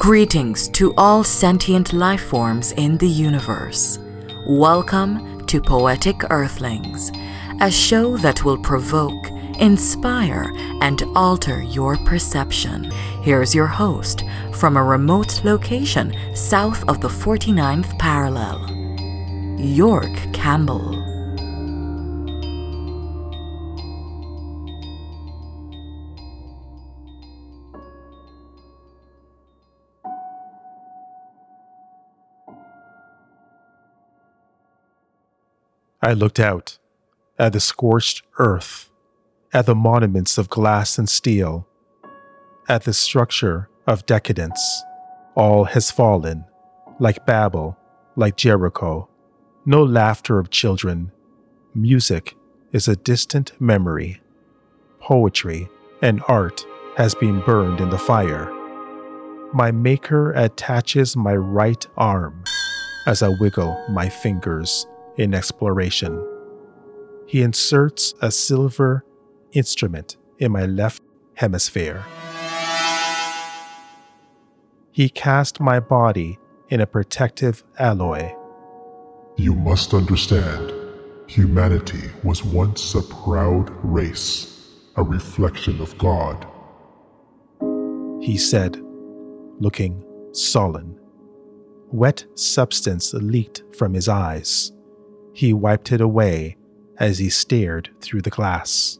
Greetings to all sentient life forms in the universe. Welcome to Poetic Earthlings, a show that will provoke, inspire, and alter your perception. Here's your host from a remote location south of the 49th parallel, York Campbell. I looked out at the scorched earth, at the monuments of glass and steel, at the structure of decadence. All has fallen, like Babel, like Jericho. No laughter of children. Music is a distant memory. Poetry and art has been burned in the fire. My maker attaches my right arm as I wiggle my fingers in exploration. He inserts a silver instrument in my left hemisphere. He cast my body in a protective alloy. You must understand, humanity was once a proud race, a reflection of God. He said, looking sullen. Wet substance leaked from his eyes. He wiped it away as he stared through the glass.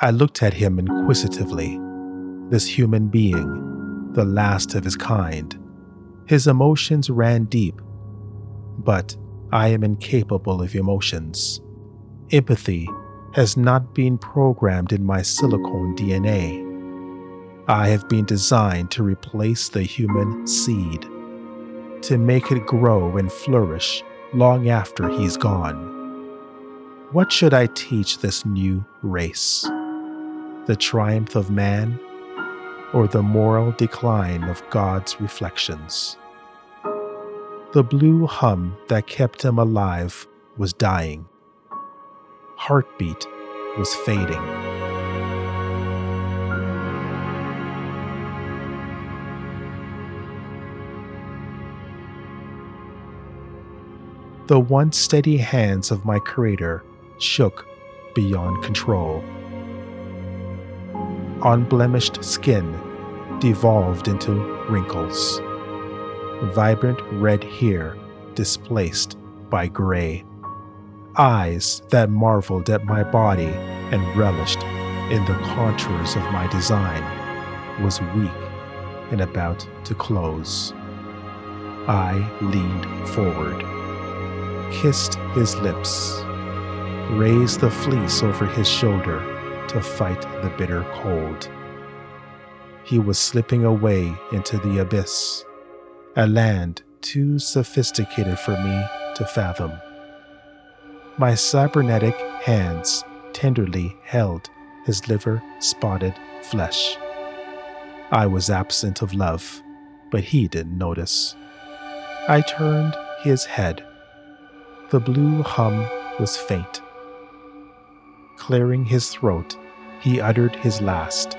I looked at him inquisitively. This human being, the last of his kind. His emotions ran deep, but I am incapable of emotions. Empathy has not been programmed in my silicone DNA. I have been designed to replace the human seed to make it grow and flourish long after he's gone. What should I teach this new race? The triumph of man or the moral decline of God's reflections? The blue hum that kept him alive was dying. Heartbeat was fading. The once steady hands of my Creator shook beyond control. Unblemished skin devolved into wrinkles, vibrant red hair displaced by gray, eyes that marveled at my body and relished in the contours of my design was weak and about to close. I leaned forward kissed his lips, raised the fleece over his shoulder to fight the bitter cold. He was slipping away into the abyss, a land too sophisticated for me to fathom. My cybernetic hands tenderly held his liver spotted flesh. I was absent of love, but he didn't notice. I turned his head the blue hum was faint. Clearing his throat, he uttered his last.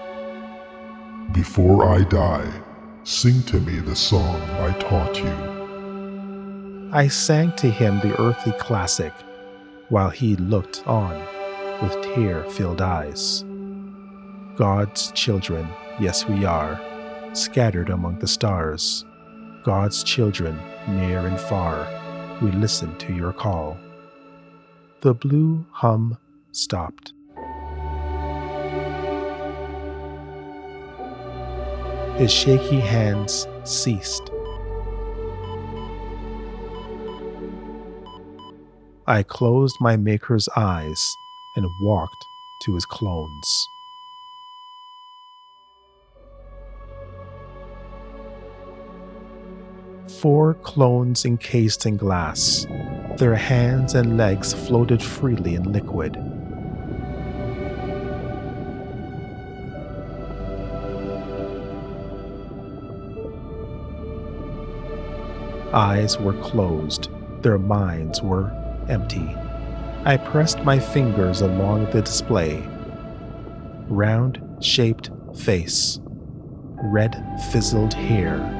Before I die, sing to me the song I taught you. I sang to him the earthly classic, while he looked on with tear filled eyes. God's children, yes, we are, scattered among the stars. God's children, near and far we listened to your call. The blue hum stopped. His shaky hands ceased. I closed my maker's eyes and walked to his clones. Four clones encased in glass. Their hands and legs floated freely in liquid. Eyes were closed, their minds were empty. I pressed my fingers along the display. Round shaped face, red fizzled hair,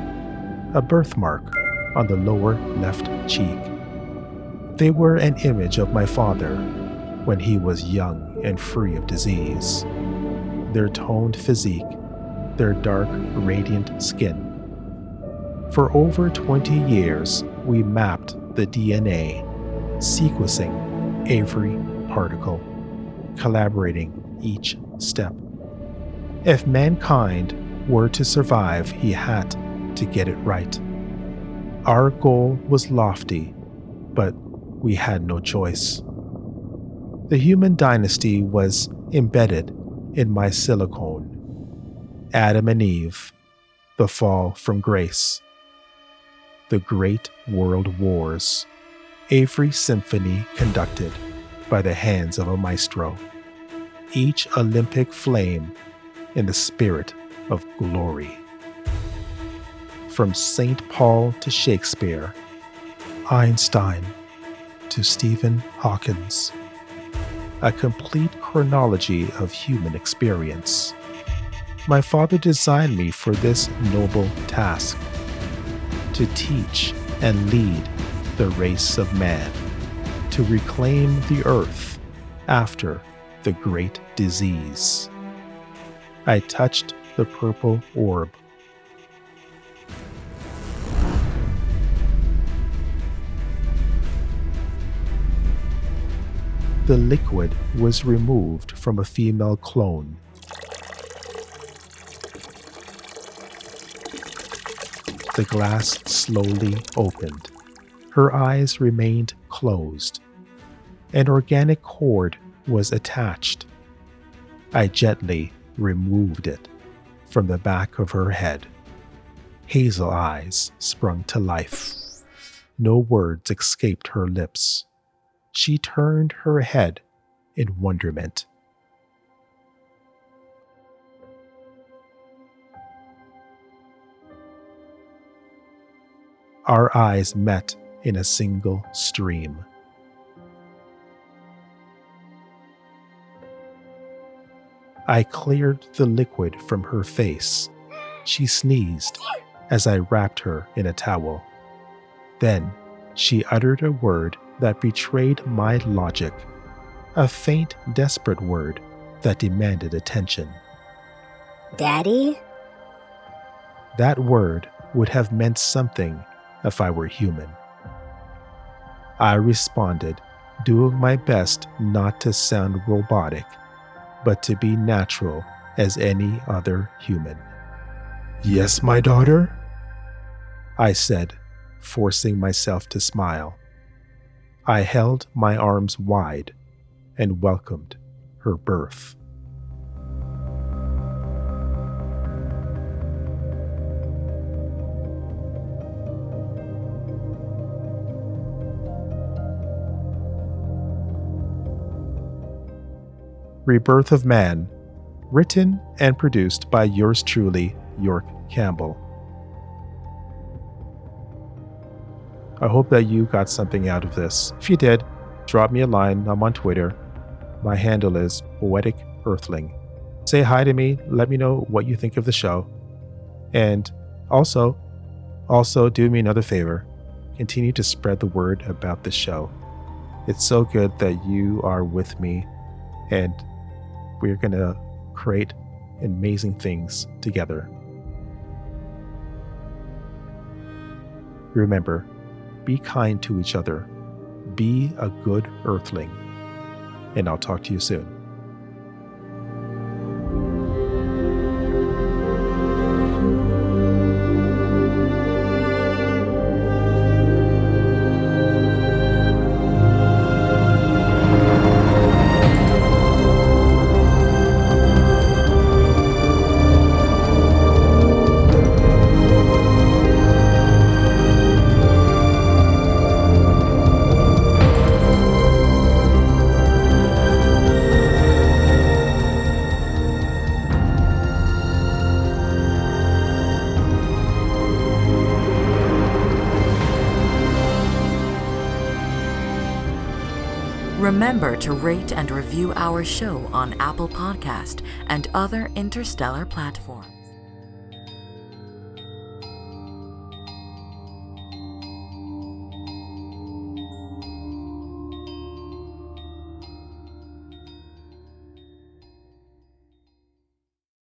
a birthmark on the lower left cheek. They were an image of my father when he was young and free of disease. Their toned physique, their dark, radiant skin. For over 20 years, we mapped the DNA, sequencing every particle, collaborating each step. If mankind were to survive, he had to get it right. Our goal was lofty, but we had no choice. The human dynasty was embedded in my silicone. Adam and Eve, the fall from grace. The Great World Wars, every symphony conducted by the hands of a maestro, each Olympic flame in the spirit of glory. From St. Paul to Shakespeare, Einstein to Stephen Hawkins, a complete chronology of human experience. My father designed me for this noble task to teach and lead the race of man, to reclaim the earth after the great disease. I touched the purple orb. The liquid was removed from a female clone. The glass slowly opened. Her eyes remained closed. An organic cord was attached. I gently removed it from the back of her head. Hazel eyes sprung to life. No words escaped her lips. She turned her head in wonderment. Our eyes met in a single stream. I cleared the liquid from her face. She sneezed as I wrapped her in a towel. Then she uttered a word that betrayed my logic, a faint, desperate word that demanded attention. Daddy? That word would have meant something if I were human. I responded, doing my best not to sound robotic but to be natural as any other human. Yes, my daughter? I said, forcing myself to smile. I held my arms wide and welcomed her birth. Rebirth of Man, written and produced by yours truly, York Campbell. I hope that you got something out of this. If you did, drop me a line. I'm on Twitter. My handle is Poetic Earthling. Say hi to me. Let me know what you think of the show. And also, also do me another favor. Continue to spread the word about the show. It's so good that you are with me and we're going to create amazing things together. Remember, be kind to each other, be a good earthling, and I'll talk to you soon. Remember to rate and review our show on Apple Podcast and other interstellar platforms.